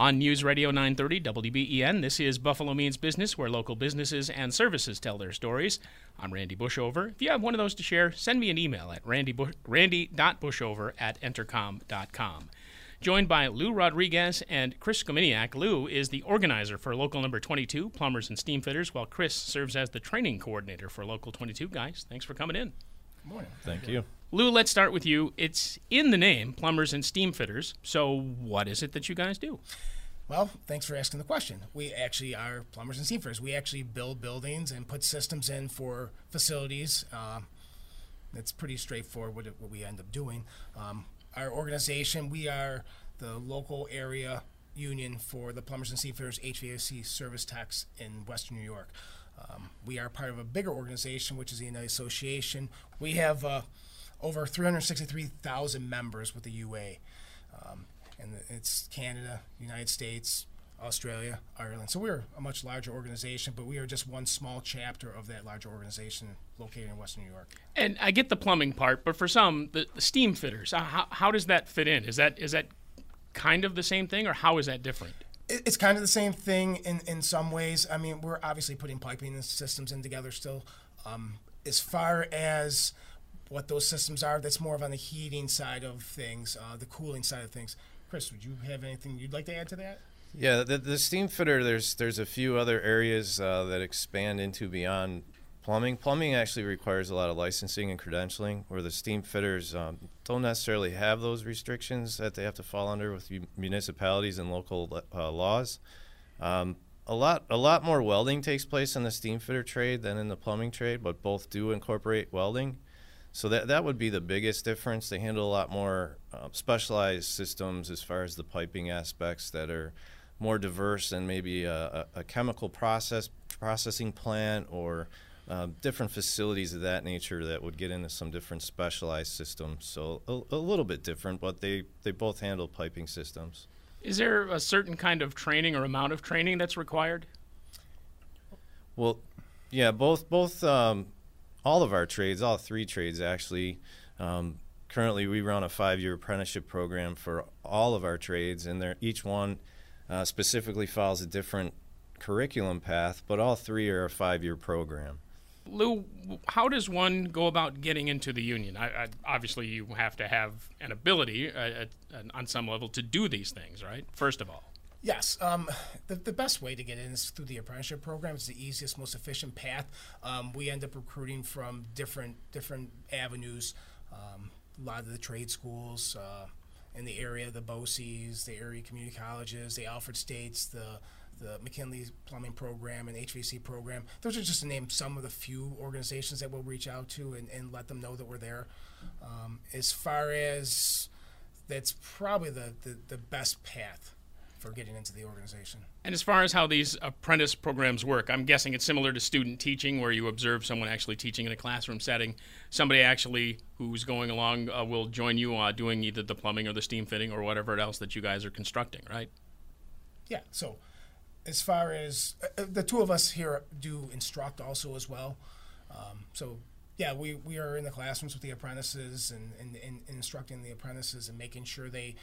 On News Radio 930 WBEN, this is Buffalo Means Business, where local businesses and services tell their stories. I'm Randy Bushover. If you have one of those to share, send me an email at randy randy.bushover at entercom.com. Joined by Lou Rodriguez and Chris Skominiak, Lou is the organizer for Local Number 22, Plumbers and Steamfitters, while Chris serves as the training coordinator for Local 22. Guys, thanks for coming in. Good morning. Thank you. Lou, let's start with you. It's in the name, plumbers and steam fitters. So, what is it that you guys do? Well, thanks for asking the question. We actually are plumbers and steam fitters. We actually build buildings and put systems in for facilities. Um, it's pretty straightforward what, what, we end up doing. Um, our organization, we are the local area union for the plumbers and steam fitters HVAC service techs in Western New York. Um, we are part of a bigger organization, which is the United Association. We have uh, over 363,000 members with the UA. Um, and it's Canada, United States, Australia, Ireland. So we're a much larger organization, but we are just one small chapter of that larger organization located in Western New York. And I get the plumbing part, but for some, the, the steam fitters, uh, how, how does that fit in? Is that is that kind of the same thing, or how is that different? It's kind of the same thing in, in some ways. I mean, we're obviously putting piping systems in together still. Um, as far as what those systems are. That's more of on the heating side of things, uh, the cooling side of things. Chris, would you have anything you'd like to add to that? Yeah, the, the steam fitter. There's there's a few other areas uh, that expand into beyond plumbing. Plumbing actually requires a lot of licensing and credentialing, where the steam fitters um, don't necessarily have those restrictions that they have to fall under with municipalities and local uh, laws. Um, a lot a lot more welding takes place in the steam fitter trade than in the plumbing trade, but both do incorporate welding. So that that would be the biggest difference. They handle a lot more uh, specialized systems as far as the piping aspects that are more diverse than maybe a, a, a chemical process processing plant or uh, different facilities of that nature that would get into some different specialized systems. So a, a little bit different, but they they both handle piping systems. Is there a certain kind of training or amount of training that's required? Well, yeah, both both. Um, all of our trades, all three trades actually. Um, currently, we run a five-year apprenticeship program for all of our trades, and each one uh, specifically follows a different curriculum path, but all three are a five-year program. Lou, how does one go about getting into the union? I, I, obviously, you have to have an ability uh, on some level to do these things, right? First of all. Yes. Um, the, the best way to get in is through the apprenticeship program. It's the easiest, most efficient path. Um, we end up recruiting from different different avenues. Um, a lot of the trade schools uh, in the area, the BOCES, the area community colleges, the Alfred States, the the McKinley Plumbing Program and HVAC program. Those are just to name some of the few organizations that we'll reach out to and, and let them know that we're there. Um, as far as that's probably the, the, the best path for getting into the organization. And as far as how these apprentice programs work, I'm guessing it's similar to student teaching, where you observe someone actually teaching in a classroom setting. Somebody actually who's going along uh, will join you uh, doing either the plumbing or the steam fitting or whatever else that you guys are constructing, right? Yeah. So, as far as uh, uh the two of us here do instruct also as well. Um, so yeah, we, we are in the classrooms with the apprentices and, and, and, instructing the apprentices and making sure they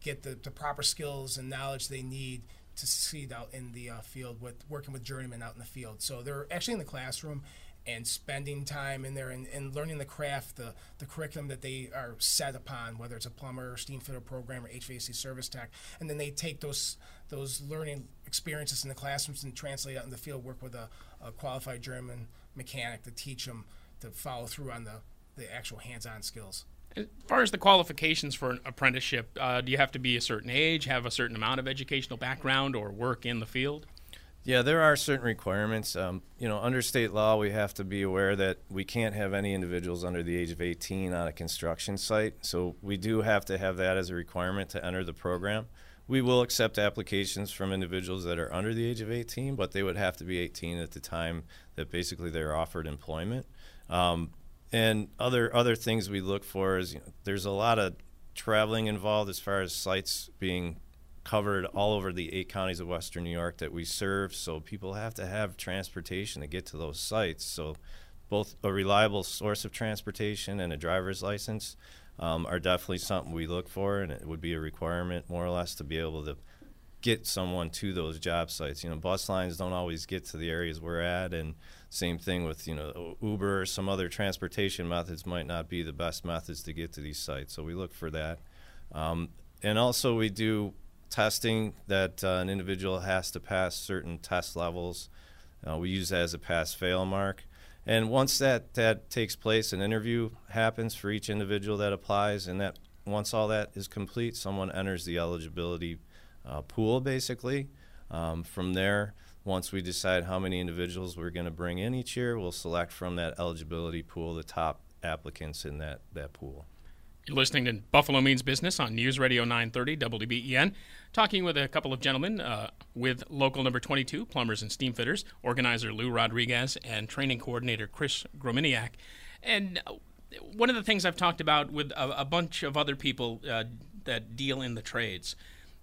get the, the proper skills and knowledge they need to succeed out in the uh, field with working with journeymen out in the field. So they're actually in the classroom and spending time in there and, and learning the craft, the, the curriculum that they are set upon, whether it's a plumber, or steam fitter program, or HVAC service tech. And then they take those those learning experiences in the classrooms and translate out in the field, work with a, a qualified journeyman mechanic to teach them to follow through on the, the actual hands-on skills. As far as the qualifications for an apprenticeship, uh, do you have to be a certain age, have a certain amount of educational background, or work in the field? Yeah, there are certain requirements. Um, you know, under state law, we have to be aware that we can't have any individuals under the age of 18 on a construction site. So we do have to have that as a requirement to enter the program. we will accept applications from individuals that are under the age of 18, but they would have to be 18 at the time that basically they're offered employment. Um, and other other things we look for is you know, there's a lot of traveling involved as far as sites being covered all over the eight counties of western New York that we serve. So people have to have transportation to get to those sites. So both a reliable source of transportation and a driver's license um, are definitely something we look for, and it would be a requirement more or less to be able to get someone to those job sites. You know, bus lines don't always get to the areas we're at, and same thing with you know Uber or some other transportation methods might not be the best methods to get to these sites. So we look for that, um, and also we do testing that uh, an individual has to pass certain test levels. Uh, we use that as a pass-fail mark. And once that, that takes place, an interview happens for each individual that applies, and that once all that is complete, someone enters the eligibility uh, pool basically. Um, from there, once we decide how many individuals we're going to bring in each year, we'll select from that eligibility pool the top applicants in that, that pool. You're listening to Buffalo Means Business on News Radio 930 WBEN. Talking with a couple of gentlemen uh, with local number 22, plumbers and steamfitters, organizer Lou Rodriguez and training coordinator Chris Grominiak. And uh, one of the things I've talked about with a, a bunch of other people uh, that deal in the trades,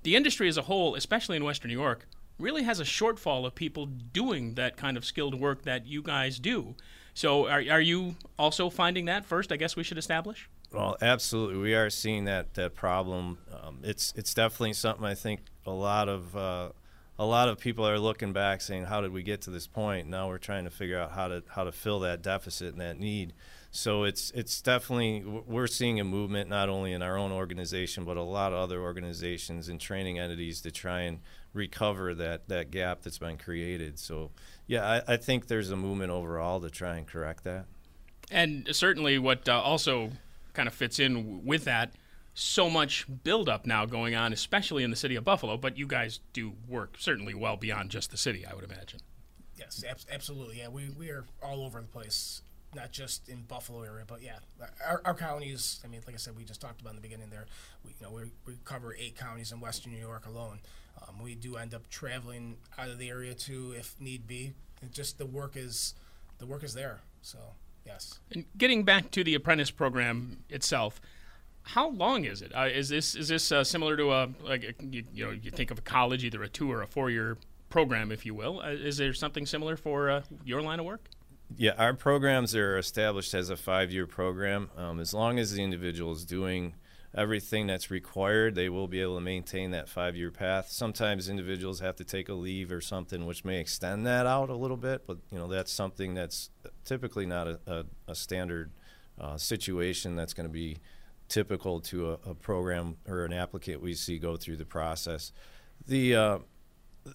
the industry as a whole, especially in Western New York, really has a shortfall of people doing that kind of skilled work that you guys do. So, are, are you also finding that first? I guess we should establish. Well, absolutely, we are seeing that that problem. Um, it's it's definitely something I think a lot of uh, a lot of people are looking back, saying, "How did we get to this point?" Now we're trying to figure out how to how to fill that deficit and that need. So it's it's definitely we're seeing a movement not only in our own organization but a lot of other organizations and training entities to try and recover that that gap that's been created. So yeah, I, I think there's a movement overall to try and correct that. And certainly, what uh, also kind of fits in with that. So much buildup now going on, especially in the city of Buffalo, but you guys do work certainly well beyond just the city, I would imagine. Yes, ab- absolutely. Yeah, we, we are all over the place, not just in Buffalo area, but yeah, our, our counties. I mean, like I said, we just talked about in the beginning there. We, you know, we, we cover eight counties in Western New York alone. Um, we do end up traveling out of the area too, if need be. It just the work is the work is there. So Yes. And getting back to the apprentice program itself, how long is it? Uh, is this is this uh, similar to a like a, you, you, know you think of a college, either a two or a four year program, if you will? Uh, is there something similar for uh, your line of work? Yeah, our programs are established as a five year program. Um, as long as the individual is doing everything that's required, they will be able to maintain that five year path. Sometimes individuals have to take a leave or something, which may extend that out a little bit, but you know that's something that's typically not a, a, a standard uh, situation that's going to be typical to a, a, program or an applicant we see go through the process. The uh,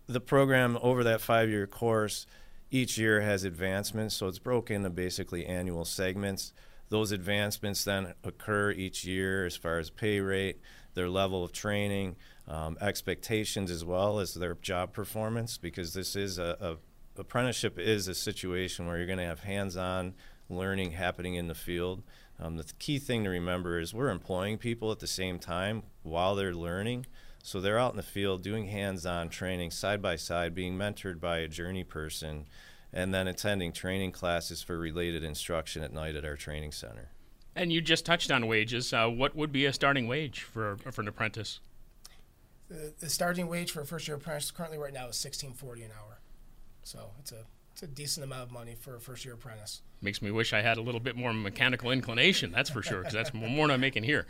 the program over that five year course each year has advancements, so it's broken into basically annual segments. Those advancements then occur each year as far as pay rate, their level of training, um, expectations, as well as their job performance, because this is a, a apprenticeship is a situation where you're going to have hands-on learning happening in the field. Um, the key thing to remember is we're employing people at the same time while they're learning. So they're out in the field doing hands on training side by side, being mentored by a journey person and then attending training classes for related instruction at night at our training center. And you just touched on wages. Uh, what would be a starting wage for for an apprentice? The, the starting wage for a first year apprentice currently right now is sixteen forty an hour. So it's a it's a decent amount of money for a first year apprentice. Makes me wish I had a little bit more mechanical inclination. That's for sure, because that's more than I'm making here.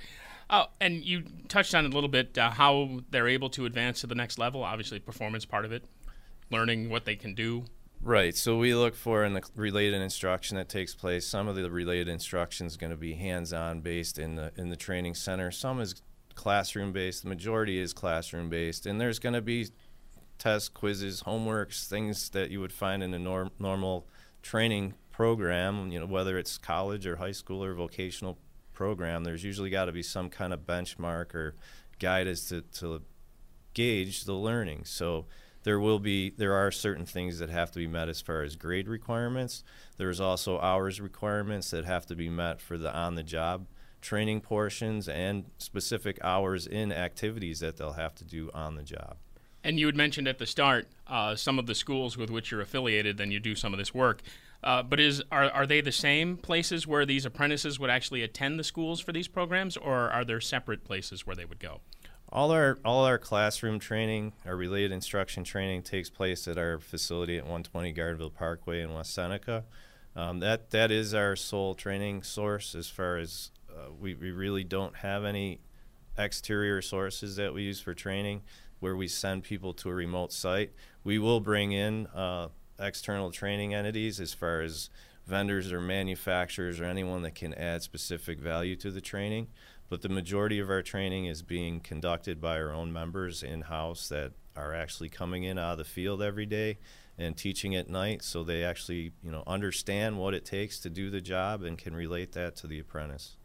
Oh, and you touched on it a little bit uh, how they're able to advance to the next level. Obviously, performance part of it, learning what they can do. Right. So we look for in the related instruction that takes place. Some of the related instruction is going to be hands-on based in the in the training center. Some is classroom based. The majority is classroom based, and there's going to be tests, quizzes, homeworks, things that you would find in a norm, normal training program. You know, whether it's college or high school or vocational program, there's usually got to be some kind of benchmark or guide as to, to gauge the learning. So there will be there are certain things that have to be met as far as grade requirements. There's also hours requirements that have to be met for the on the job training portions and specific hours in activities that they'll have to do on the job. And you had mentioned at the start uh, some of the schools with which you're affiliated, then you do some of this work. Uh, but is are, are they the same places where these apprentices would actually attend the schools for these programs, or are there separate places where they would go? All our all our classroom training, our related instruction training, takes place at our facility at 120 Gardenville Parkway in West Seneca. Um, that that is our sole training source as far as uh, we, we really don't have any exterior sources that we use for training where we send people to a remote site. We will bring in uh, external training entities as far as vendors or manufacturers or anyone that can add specific value to the training. But the majority of our training is being conducted by our own members in house that are actually coming in out of the field every day and teaching at night so they actually you know understand what it takes to do the job and can relate that to the apprentice.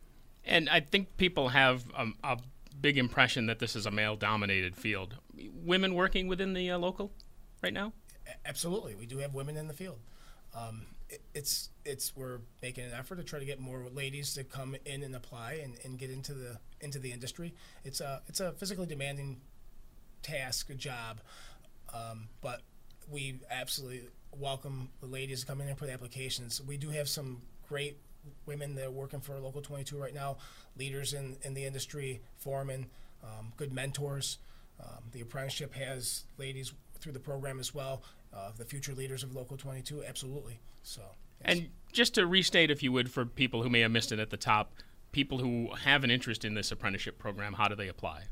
And I think people have um, a big impression that this is a male dominated field. Women working within the uh, local right now? Absolutely, we do have women in the field. Um, it, it's it's we're making an effort to try to get more ladies to come in and apply and, and get into the into the industry. It's a it's a physically demanding task, a job, um, but we absolutely welcome the ladies to come in and put applications. We do have some great women that are working for Local 22 right now, leaders in, in the industry, foremen, um, good mentors. Um, the apprenticeship has ladies through the program as well. Uh, the future leaders of Local 22, absolutely. So. Yes. And just to restate, if you would, for people who may have missed it at the top, people who have an interest in this apprenticeship program, how do they apply?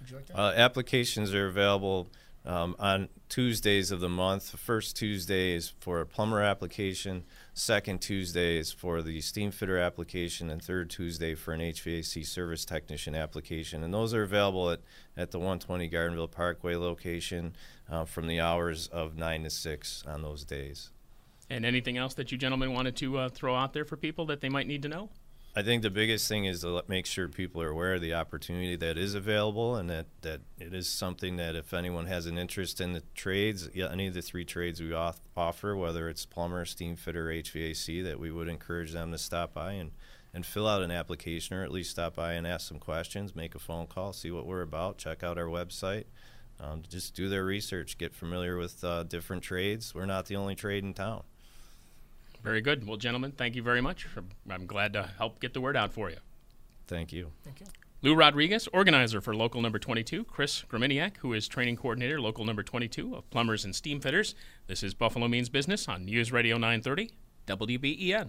Would you like that? Uh, applications are available um, on Tuesdays of the month. The first Tuesday is for a plumber application, second Tuesday is for the steam fitter application, and third Tuesday for an HVAC service technician application. And those are available at, at the 120 Gardenville Parkway location uh, from the hours of 9 to 6 on those days. And anything else that you gentlemen wanted to uh, throw out there for people that they might need to know? I think the biggest thing is to make sure people are aware of the opportunity that is available and that, that it is something that if anyone has an interest in the trades, any of the three trades we off- offer, whether it's plumber, steam fitter, HVAC, that we would encourage them to stop by and, and fill out an application or at least stop by and ask some questions, make a phone call, see what we're about, check out our website. Um, just do their research, get familiar with uh, different trades. We're not the only trade in town. Very good. Well, gentlemen, thank you very much. I'm glad to help get the word out for you. Thank you. Thank you. Lou Rodriguez, organizer for local number 22, Chris Graminiak, who is training coordinator, local number 22 of plumbers and steam fitters. This is Buffalo Means Business on News Radio 930, WBEN.